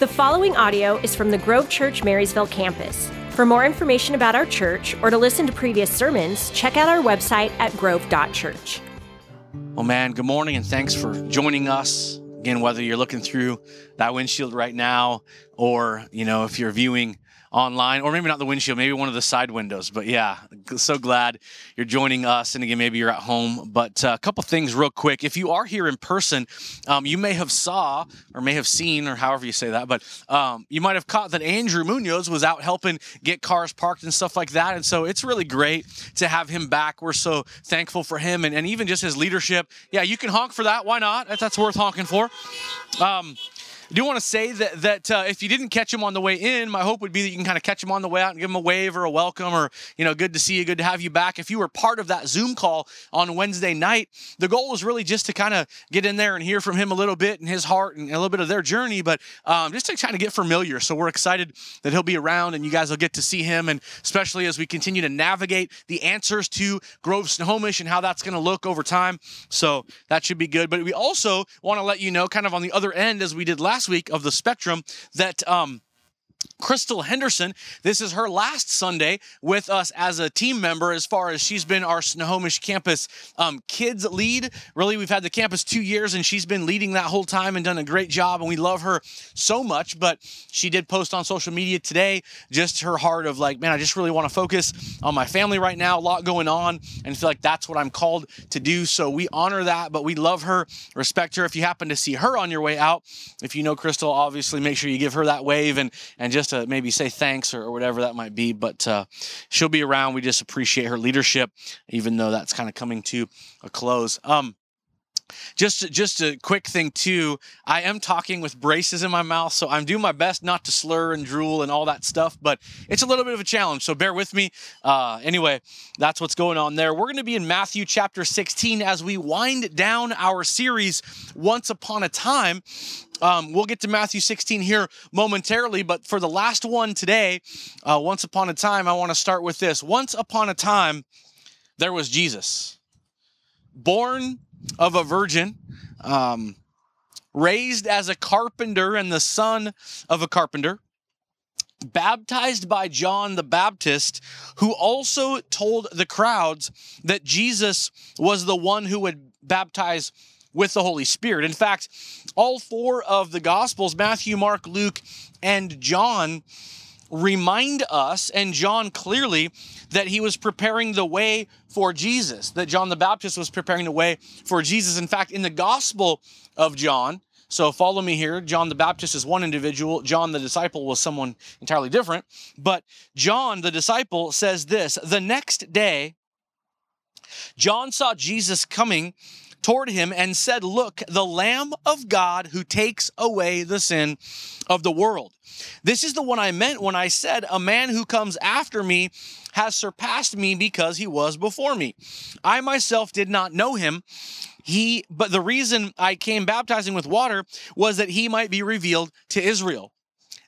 The following audio is from the Grove Church Marysville campus. For more information about our church or to listen to previous sermons, check out our website at grove.church. Well, man, good morning and thanks for joining us. Again, whether you're looking through that windshield right now or, you know, if you're viewing online, or maybe not the windshield, maybe one of the side windows. But yeah, so glad you're joining us. And again, maybe you're at home. But uh, a couple things real quick. If you are here in person, um, you may have saw or may have seen, or however you say that, but um, you might have caught that Andrew Munoz was out helping get cars parked and stuff like that. And so it's really great to have him back. We're so thankful for him and, and even just his leadership. Yeah, you can honk for that. Why not? That's, that's worth honking for. Um, I do want to say that that uh, if you didn't catch him on the way in, my hope would be that you can kind of catch him on the way out and give him a wave or a welcome or you know, good to see you, good to have you back. If you were part of that Zoom call on Wednesday night, the goal was really just to kind of get in there and hear from him a little bit and his heart and a little bit of their journey, but um, just to kind of get familiar. So we're excited that he'll be around and you guys will get to see him, and especially as we continue to navigate the answers to Grove Snohomish and how that's going to look over time. So that should be good. But we also want to let you know, kind of on the other end, as we did last last week of the spectrum that um, Crystal Henderson, this is her last Sunday with us as a team member as far as she's been our Snohomish campus um, kids lead. Really, we've had the campus two years and she's been leading that whole time and done a great job. And we love her so much. But she did post on social media today just her heart of like, man, I just really want to focus on my family right now, a lot going on, and feel like that's what I'm called to do. So we honor that, but we love her, respect her. If you happen to see her on your way out, if you know Crystal, obviously make sure you give her that wave and, and just to maybe say thanks or, or whatever that might be. But uh, she'll be around. We just appreciate her leadership, even though that's kind of coming to a close. Um, just just a quick thing too. I am talking with braces in my mouth, so I'm doing my best not to slur and drool and all that stuff. But it's a little bit of a challenge, so bear with me. Uh, anyway, that's what's going on there. We're going to be in Matthew chapter 16 as we wind down our series Once Upon a Time. Um, we'll get to Matthew 16 here momentarily, but for the last one today, uh, once upon a time, I want to start with this. Once upon a time, there was Jesus, born of a virgin, um, raised as a carpenter and the son of a carpenter, baptized by John the Baptist, who also told the crowds that Jesus was the one who would baptize with the Holy Spirit. In fact, all four of the Gospels Matthew, Mark, Luke, and John remind us, and John clearly, that he was preparing the way for Jesus, that John the Baptist was preparing the way for Jesus. In fact, in the Gospel of John, so follow me here. John the Baptist is one individual. John the disciple was someone entirely different. But John the disciple says this The next day, John saw Jesus coming toward him and said, Look, the Lamb of God who takes away the sin of the world. This is the one I meant when I said, A man who comes after me has surpassed me because he was before me. I myself did not know him. He, but the reason I came baptizing with water was that he might be revealed to Israel.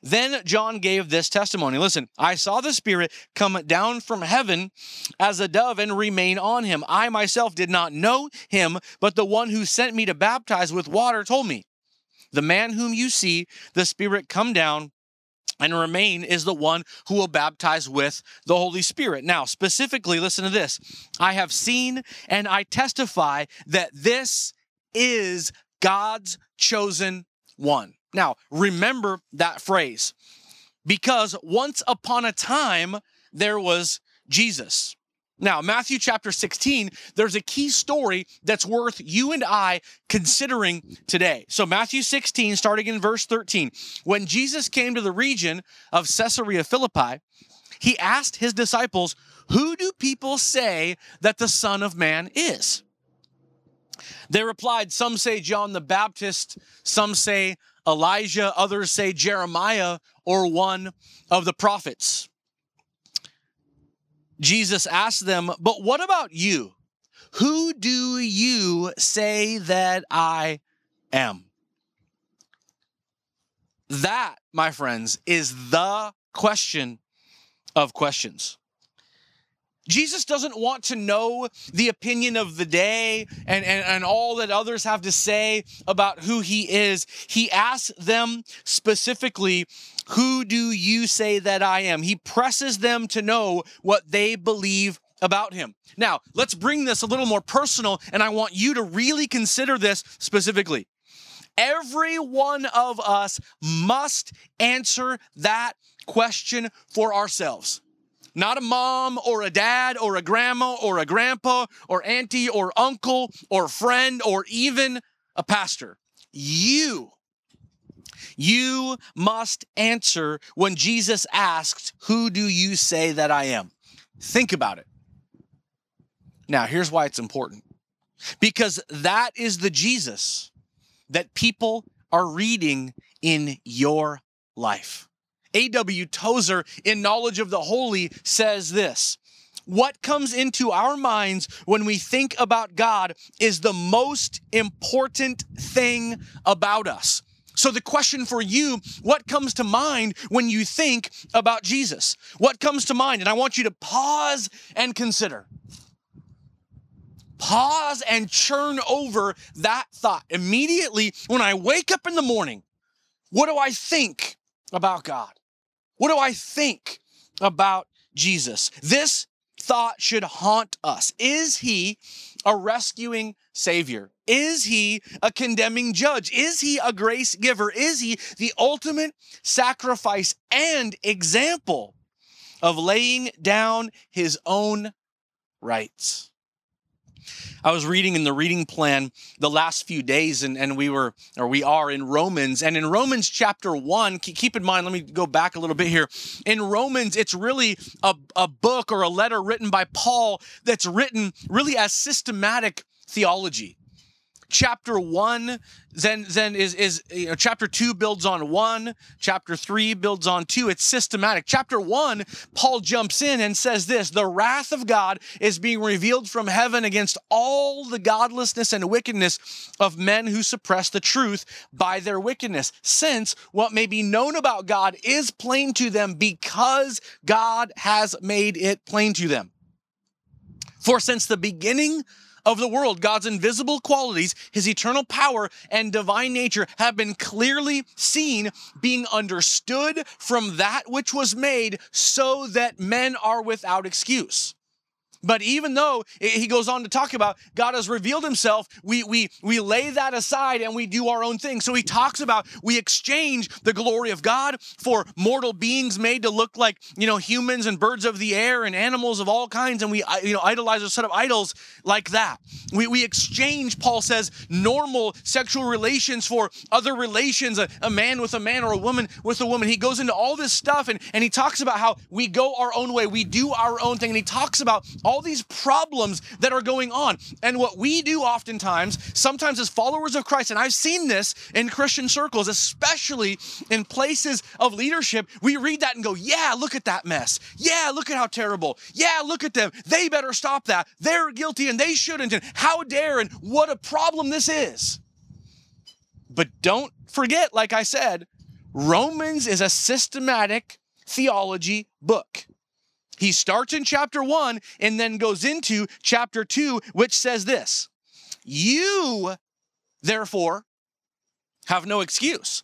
Then John gave this testimony. Listen, I saw the Spirit come down from heaven as a dove and remain on him. I myself did not know him, but the one who sent me to baptize with water told me, The man whom you see the Spirit come down and remain is the one who will baptize with the Holy Spirit. Now, specifically, listen to this I have seen and I testify that this is God's chosen one. Now, remember that phrase because once upon a time there was Jesus. Now, Matthew chapter 16, there's a key story that's worth you and I considering today. So, Matthew 16, starting in verse 13, when Jesus came to the region of Caesarea Philippi, he asked his disciples, Who do people say that the Son of Man is? They replied, Some say John the Baptist, some say Elijah, others say Jeremiah or one of the prophets. Jesus asked them, But what about you? Who do you say that I am? That, my friends, is the question of questions. Jesus doesn't want to know the opinion of the day and, and, and all that others have to say about who he is. He asks them specifically, Who do you say that I am? He presses them to know what they believe about him. Now, let's bring this a little more personal, and I want you to really consider this specifically. Every one of us must answer that question for ourselves. Not a mom or a dad or a grandma or a grandpa or auntie or uncle or friend or even a pastor. You. You must answer when Jesus asked, Who do you say that I am? Think about it. Now, here's why it's important because that is the Jesus that people are reading in your life. A.W. Tozer, in Knowledge of the Holy, says this What comes into our minds when we think about God is the most important thing about us. So, the question for you what comes to mind when you think about Jesus? What comes to mind? And I want you to pause and consider. Pause and churn over that thought. Immediately, when I wake up in the morning, what do I think about God? What do I think about Jesus? This thought should haunt us. Is he a rescuing savior? Is he a condemning judge? Is he a grace giver? Is he the ultimate sacrifice and example of laying down his own rights? I was reading in the reading plan the last few days, and, and we were, or we are in Romans. And in Romans chapter one, keep in mind, let me go back a little bit here. In Romans, it's really a, a book or a letter written by Paul that's written really as systematic theology chapter one then then is is you know, chapter two builds on one chapter three builds on two. It's systematic. Chapter one paul jumps in and says this the wrath of god is being revealed from heaven against all the godlessness and wickedness of men who suppress the truth by their wickedness. Since what may be known about god is plain to them because god has made it plain to them. For since the beginning of the world, God's invisible qualities, his eternal power and divine nature have been clearly seen, being understood from that which was made, so that men are without excuse. But even though he goes on to talk about God has revealed himself, we, we, we lay that aside and we do our own thing. So he talks about we exchange the glory of God for mortal beings made to look like, you know, humans and birds of the air and animals of all kinds. And we, you know, idolize a set of idols like that. We, we exchange, Paul says, normal sexual relations for other relations, a, a man with a man or a woman with a woman. He goes into all this stuff and, and he talks about how we go our own way. We do our own thing. And he talks about all these problems that are going on. And what we do oftentimes, sometimes as followers of Christ, and I've seen this in Christian circles, especially in places of leadership, we read that and go, yeah, look at that mess. Yeah, look at how terrible. Yeah, look at them. They better stop that. They're guilty and they shouldn't. And how dare and what a problem this is. But don't forget, like I said, Romans is a systematic theology book. He starts in chapter one and then goes into chapter two, which says this You, therefore, have no excuse.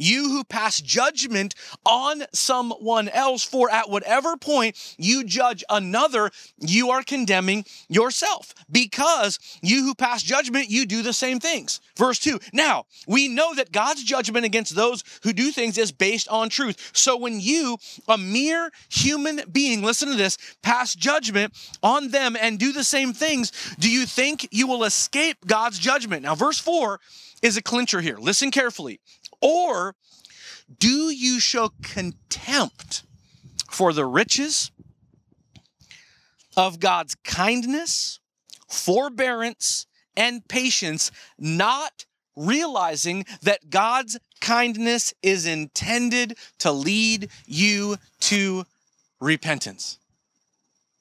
You who pass judgment on someone else, for at whatever point you judge another, you are condemning yourself. Because you who pass judgment, you do the same things. Verse 2 Now, we know that God's judgment against those who do things is based on truth. So when you, a mere human being, listen to this, pass judgment on them and do the same things, do you think you will escape God's judgment? Now, verse 4 is a clincher here. Listen carefully. Or do you show contempt for the riches of God's kindness, forbearance, and patience, not realizing that God's kindness is intended to lead you to repentance?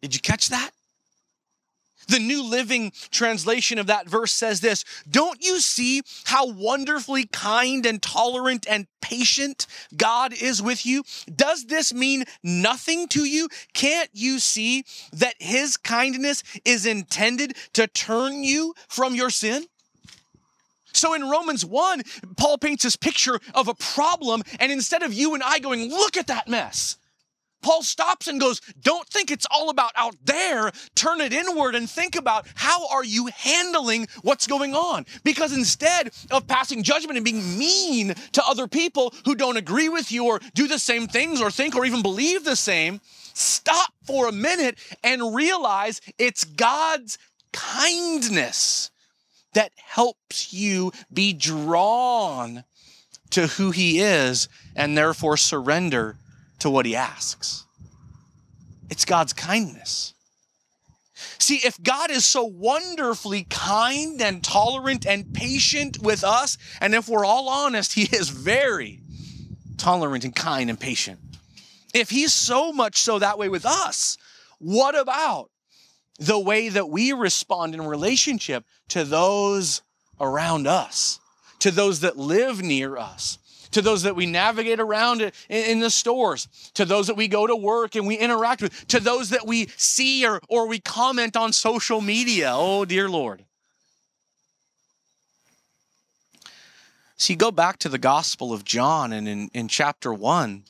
Did you catch that? The New Living Translation of that verse says this Don't you see how wonderfully kind and tolerant and patient God is with you? Does this mean nothing to you? Can't you see that His kindness is intended to turn you from your sin? So in Romans 1, Paul paints this picture of a problem, and instead of you and I going, look at that mess, Paul stops and goes, Don't think it's all about out there. Turn it inward and think about how are you handling what's going on? Because instead of passing judgment and being mean to other people who don't agree with you or do the same things or think or even believe the same, stop for a minute and realize it's God's kindness that helps you be drawn to who He is and therefore surrender to what he asks. It's God's kindness. See, if God is so wonderfully kind and tolerant and patient with us, and if we're all honest, He is very tolerant and kind and patient. If He's so much so that way with us, what about the way that we respond in relationship to those around us, to those that live near us, to those that we navigate around in, the stores, to those that we go to work and we interact with, to those that we see or, or we comment on social media. Oh, dear Lord. See, go back to the Gospel of John, and in, in chapter 1,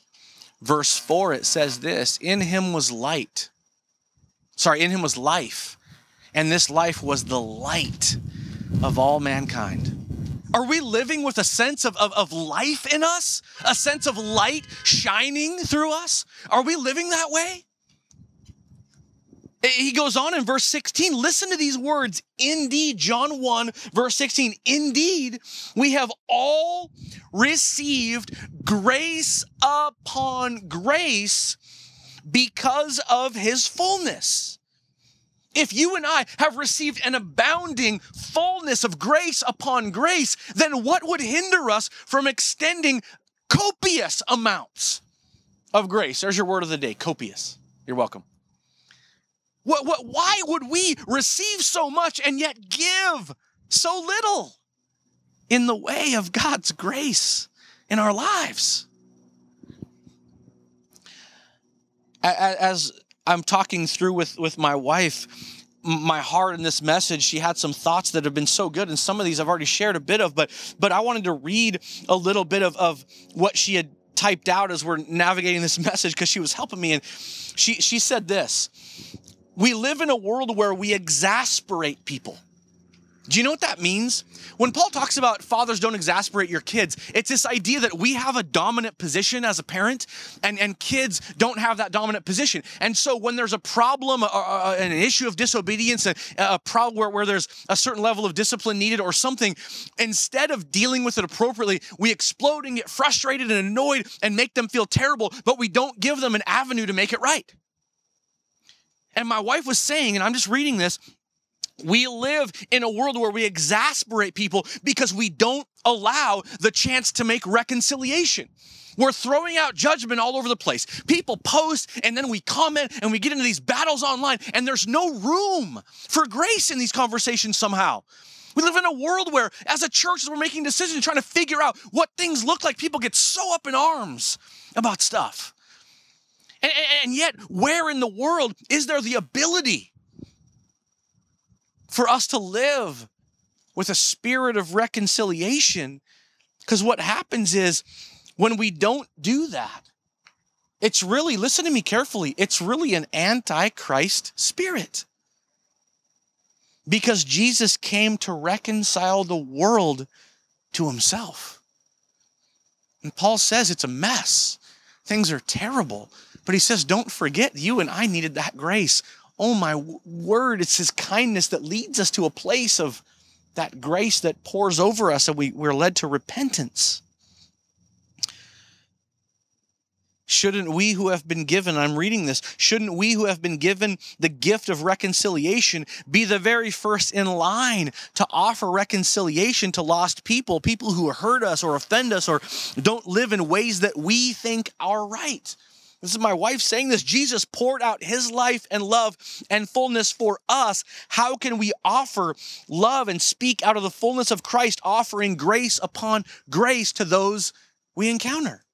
verse 4, it says this In him was light. Sorry, in him was life, and this life was the light of all mankind. Are we living with a sense of, of, of life in us? A sense of light shining through us? Are we living that way? He goes on in verse 16. Listen to these words. Indeed, John 1, verse 16. Indeed, we have all received grace upon grace because of his fullness. If you and I have received an abounding fullness of grace upon grace, then what would hinder us from extending copious amounts of grace? There's your word of the day copious. You're welcome. What, what, why would we receive so much and yet give so little in the way of God's grace in our lives? As I'm talking through with, with my wife, my heart in this message she had some thoughts that have been so good and some of these i've already shared a bit of but but i wanted to read a little bit of, of what she had typed out as we're navigating this message because she was helping me and she she said this we live in a world where we exasperate people do you know what that means? When Paul talks about fathers don't exasperate your kids, it's this idea that we have a dominant position as a parent and, and kids don't have that dominant position. And so when there's a problem, uh, uh, uh, an issue of disobedience, a, a problem where, where there's a certain level of discipline needed or something, instead of dealing with it appropriately, we explode and get frustrated and annoyed and make them feel terrible, but we don't give them an avenue to make it right. And my wife was saying, and I'm just reading this, we live in a world where we exasperate people because we don't allow the chance to make reconciliation. We're throwing out judgment all over the place. People post and then we comment and we get into these battles online, and there's no room for grace in these conversations somehow. We live in a world where, as a church, as we're making decisions, trying to figure out what things look like, people get so up in arms about stuff. And, and yet, where in the world is there the ability for us to live with a spirit of reconciliation. Because what happens is when we don't do that, it's really, listen to me carefully, it's really an antichrist spirit. Because Jesus came to reconcile the world to himself. And Paul says it's a mess. Things are terrible. But he says, don't forget, you and I needed that grace oh my word, it's his kindness that leads us to a place of that grace that pours over us and we, we're led to repentance. Shouldn't we who have been given, I'm reading this, shouldn't we who have been given the gift of reconciliation be the very first in line to offer reconciliation to lost people, people who hurt us or offend us or don't live in ways that we think are right? This is my wife saying this. Jesus poured out his life and love and fullness for us. How can we offer love and speak out of the fullness of Christ, offering grace upon grace to those we encounter?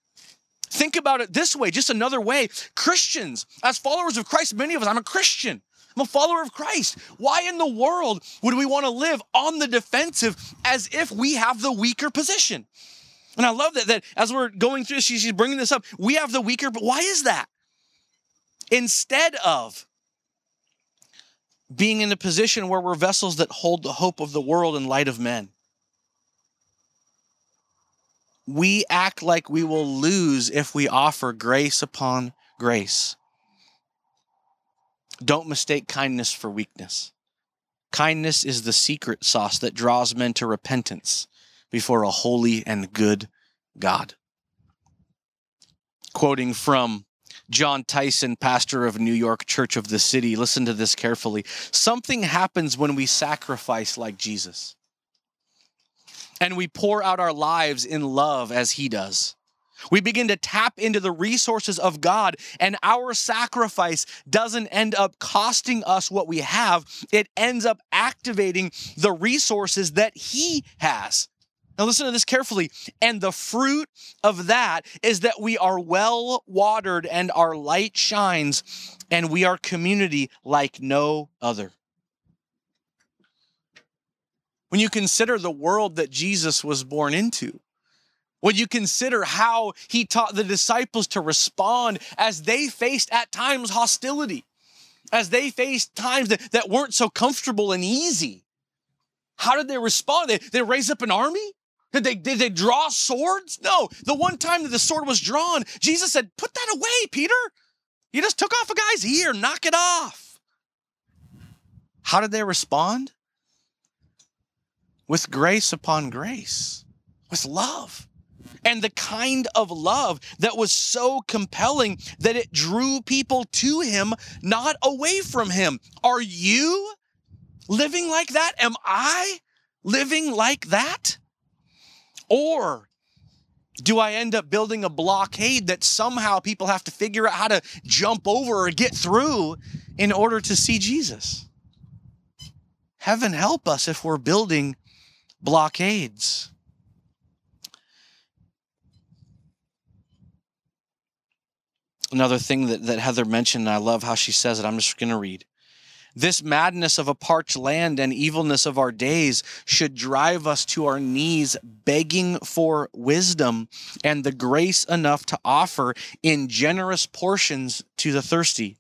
Think about it this way, just another way. Christians, as followers of Christ, many of us, I'm a Christian. I'm a follower of Christ. Why in the world would we want to live on the defensive as if we have the weaker position? And I love that, that as we're going through this, she's bringing this up. We have the weaker, but why is that? Instead of being in a position where we're vessels that hold the hope of the world in light of men, we act like we will lose if we offer grace upon grace. Don't mistake kindness for weakness. Kindness is the secret sauce that draws men to repentance before a holy and good God. Quoting from Jon Tyson, pastor of New York Church of the City, listen to this carefully. Something happens when we sacrifice like Jesus and we pour out our lives in love as he does. We begin to tap into the resources of God, and our sacrifice doesn't end up costing us what we have. It ends up activating the resources that He has. Now, listen to this carefully. And the fruit of that is that we are well watered and our light shines, and we are community like no other. When you consider the world that Jesus was born into, when you consider how he taught the disciples to respond as they faced at times hostility, as they faced times that, that weren't so comfortable and easy, how did they respond? They, they raise up an army? Did they, did they draw swords? No. The one time that the sword was drawn, Jesus said, Put that away, Peter. You just took off a guy's ear, knock it off. How did they respond? With grace upon grace, with love and the kind of love that was so compelling that it drew people to him, not away from him. Are you living like that? Am I living like that? Or do I end up building a blockade that somehow people have to figure out how to jump over or get through in order to see Jesus? Heaven help us if we're building blockades. another thing that, that Heather mentioned, and I love how she says it. I'm just going to read. This madness of a parched land and evilness of our days should drive us to our knees, begging for wisdom and the grace enough to offer in generous portions to the thirsty.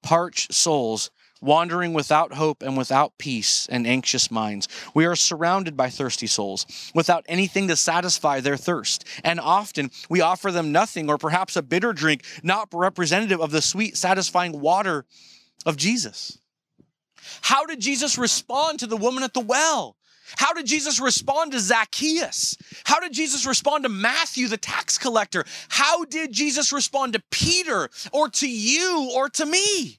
Parched souls wandering without hope and without peace and anxious minds. We are surrounded by thirsty souls without anything to satisfy their thirst. And often we offer them nothing or perhaps a bitter drink, not representative of the sweet, satisfying water of Jesus. How did Jesus respond to the woman at the well? How did Jesus respond to Zacchaeus? How did Jesus respond to Matthew, the tax collector? How did Jesus respond to Peter or to you or to me?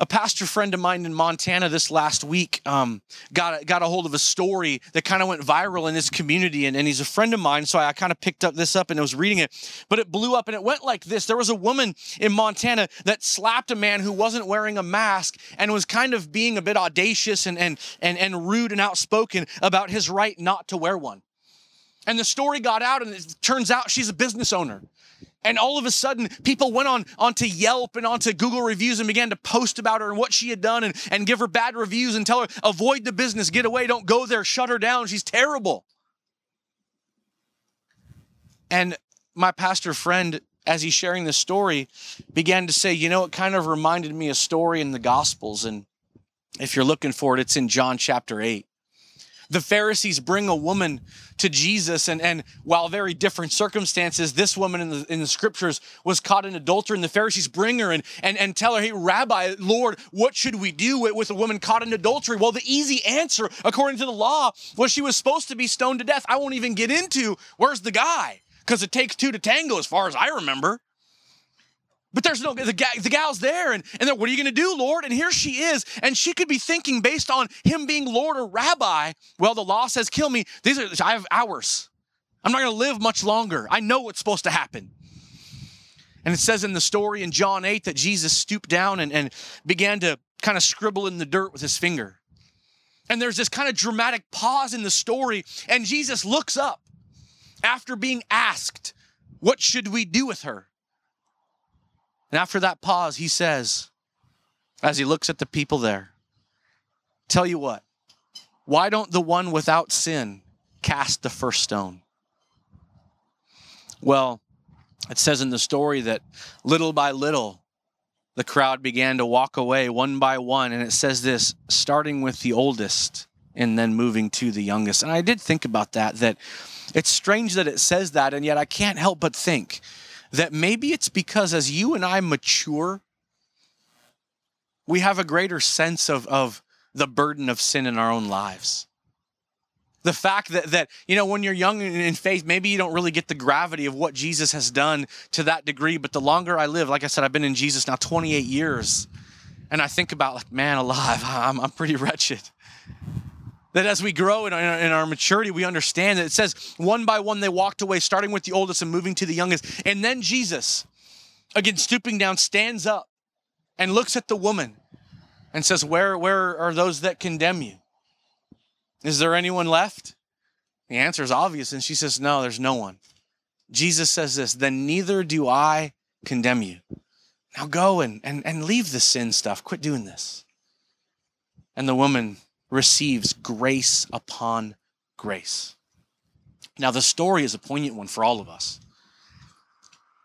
A pastor friend of mine in Montana this last week um, got, got a hold of a story that kind of went viral in his community. And, and he's a friend of mine. So I, I kind of picked up this up and I was reading it. But it blew up and it went like this There was a woman in Montana that slapped a man who wasn't wearing a mask and was kind of being a bit audacious and, and, and, and rude and outspoken about his right not to wear one. And the story got out, and it turns out she's a business owner. And all of a sudden, people went on onto Yelp and onto Google reviews and began to post about her and what she had done and, and give her bad reviews and tell her, avoid the business, get away, don't go there, shut her down. She's terrible. And my pastor friend, as he's sharing this story, began to say, you know, it kind of reminded me a story in the Gospels. And if you're looking for it, it's in John chapter 8 the Pharisees bring a woman to Jesus, and, and while very different circumstances, this woman in the, in the scriptures was caught in adultery, and the Pharisees bring her and, and, and tell her, Hey, Rabbi, Lord, what should we do with, a woman caught in adultery? Well, the easy answer, according to the law, was she was supposed to be stoned to death. I won't even get into where's the guy, because it takes two to tango, as far as I remember. But there's no, the, the gal's there, and, and what are you going to do, Lord? And here she is, and she could be thinking based on him being Lord or Rabbi, well, the law says kill me. These are, I have hours. I'm not going to live much longer. I know what's supposed to happen. And it says in the story in John 8 that Jesus stooped down and, and began to kind of scribble in the dirt with his finger. And there's this kind of dramatic pause in the story, and Jesus looks up after being asked, What should we do with her? And after that pause, he says, as he looks at the people there, Tell you what, why don't the one without sin cast the first stone? Well, it says in the story that little by little, the crowd began to walk away one by one. And it says this starting with the oldest and then moving to the youngest. And I did think about that, that it's strange that it says that. And yet I can't help but think that maybe it's because as you and I mature, we have a greater sense of, of the burden of sin in our own lives. The fact that that you know when you're young in faith maybe you don't really get the gravity of what jesus has done to that degree but the longer i live like i said i've been in jesus now 28 years and i think about like man alive i'm, I'm pretty wretched that as we grow in our, in our maturity we understand that it says one by one they walked away starting with the oldest and moving to the youngest and then jesus again stooping down stands up and looks at the woman and says where where are those that condemn you is there anyone left? The answer is obvious. And she says, No, there's no one. Jesus says this, then neither do I condemn you. Now go and, and, and leave the sin stuff. Quit doing this. And the woman receives grace upon grace. Now, the story is a poignant one for all of us.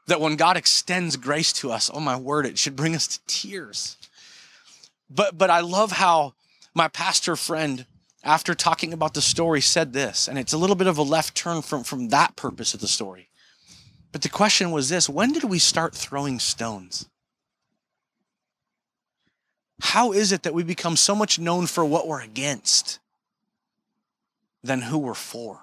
That when God extends grace to us, oh my word, it should bring us to tears. But, but I love how my pastor friend after talking about the story, said this, and it's a little bit of a left turn from, from that purpose of the story. But the question was this when did we start throwing stones? How is it that we become so much known for what we're against than who we're for?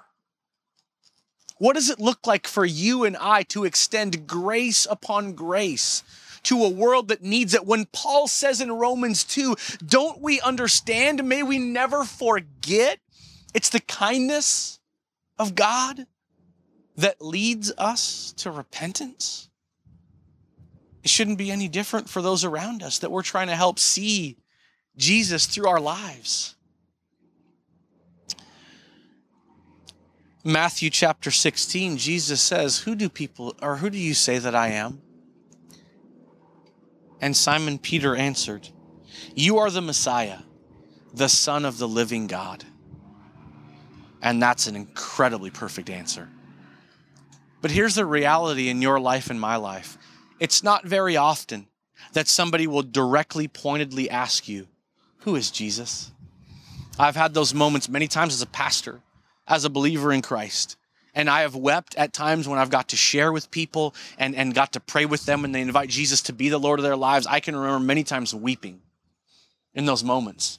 What does it look like for you and I to extend grace upon grace to a world that needs it. When Paul says in Romans 2, don't we understand? May we never forget it's the kindness of God that leads us to repentance. It shouldn't be any different for those around us that we're trying to help see Jesus through our lives. Matthew chapter 16, Jesus says, Who do people, or who do you say that I am? And Simon Peter answered, You are the Messiah, the Son of the living God. And that's an incredibly perfect answer. But here's the reality in your life and my life it's not very often that somebody will directly, pointedly ask you, Who is Jesus? I've had those moments many times as a pastor, as a believer in Christ. And I have wept at times when I've got to share with people and, and got to pray with them when they invite Jesus to be the Lord of their lives. I can remember many times weeping in those moments.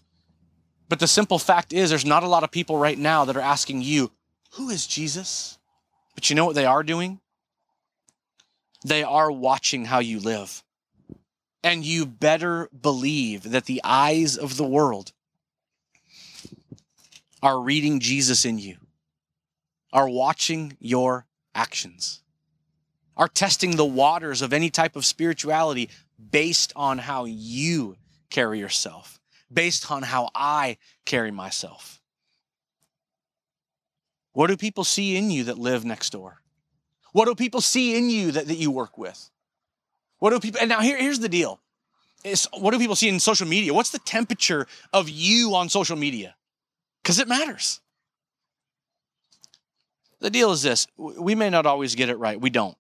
But the simple fact is, there's not a lot of people right now that are asking you, Who is Jesus? But you know what they are doing? They are watching how you live. And you better believe that the eyes of the world are reading Jesus in you are watching your actions, are testing the waters of any type of spirituality based on how you carry yourself, based on how I carry myself. What do people see in you that live next door? What do people see in you that, that you work with? What do people, and now here, here's the deal. Is what do people see in social media? What's the temperature of you on social media? Because it matters. The deal is this we may not always get it right. We don't.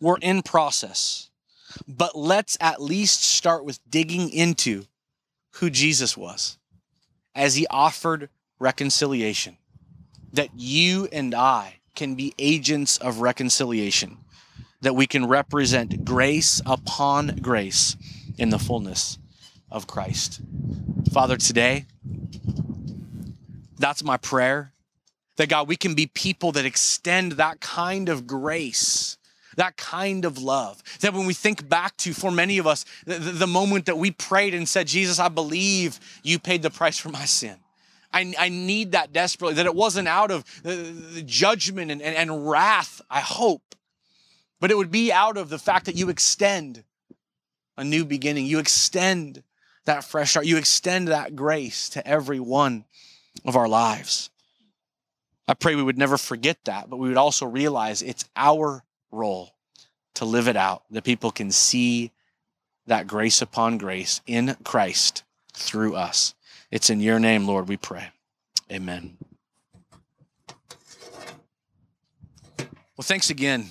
We're in process. But let's at least start with digging into who Jesus was as he offered reconciliation, that you and I can be agents of reconciliation, that we can represent grace upon grace in the fullness of Christ. Father, today, that's my prayer that God, we can be people that extend that kind of grace, that kind of love. That when we think back to, for many of us, the, the moment that we prayed and said, Jesus, I believe you paid the price for my sin. I, I need that desperately, that it wasn't out of the, the judgment and, and, and wrath, I hope, but it would be out of the fact that you extend a new beginning. You extend that fresh start. You extend that grace to every one of our lives. I pray we would never forget that, but we would also realize it's our role to live it out, that people can see that grace upon grace in Christ through us. It's in your name, Lord, we pray. Amen. Well, thanks again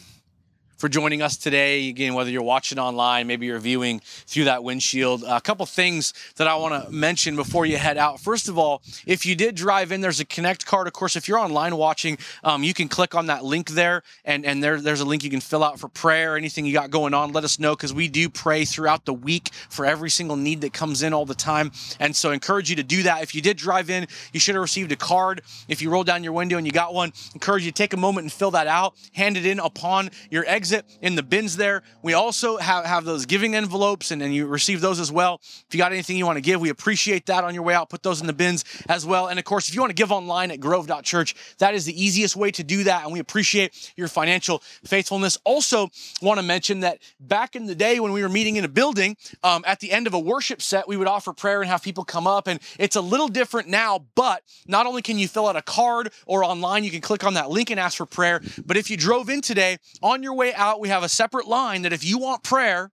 for joining us today. Again, whether you're watching online, maybe you're viewing through that windshield. A couple things that I want to mention before you head out. First of all, if you did drive in, there's a Connect card. Of course, if you're online watching, um, you can click on that link there, and, and there, there's a link you can fill out for prayer, anything you got going on. Let us know because we do pray throughout the week for every single need that comes in all the time. And so I encourage you to do that. If you did drive in, you should have received a card. If you rolled down your window and you got one, I encourage you to take a moment and fill that out, hand it in upon your exit exit in the bins there. We also have, have those giving envelopes, and, and you receive those as well. If you got anything you want to give, we appreciate that on your way out. Put those in the bins as well. And of course, if you want to give online at grove.church, that is the easiest way to do that. And we appreciate your financial faithfulness. Also, want to mention that back in the day when we were meeting in a building, um, at the end of a worship set, we would offer prayer and have people come up. And it's a little different now, but not only can you fill out a card or online, you can click on that link and ask for prayer. But if you drove in today, on your way out, we have a separate line that if you want prayer,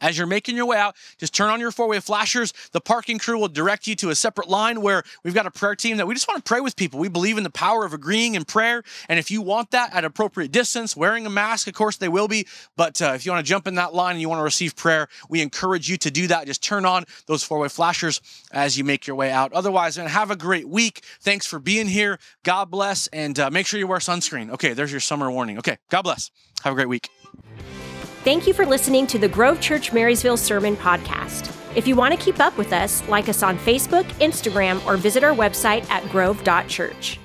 as you're making your way out, just turn on your four way flashers. The parking crew will direct you to a separate line where we've got a prayer team that we just want to pray with people. We believe in the power of agreeing in prayer. And if you want that at appropriate distance, wearing a mask, of course, they will be. But uh, if you want to jump in that line and you want to receive prayer, we encourage you to do that. Just turn on those four way flashers as you make your way out. Otherwise, man, have a great week. Thanks for being here. God bless. And uh, make sure you wear sunscreen. Okay, there's your summer warning. Okay, God bless. Have a great week. Thank you for listening to the Grove Church Marysville Sermon Podcast. If you want to keep up with us, like us on Facebook, Instagram, or visit our website at grove.church.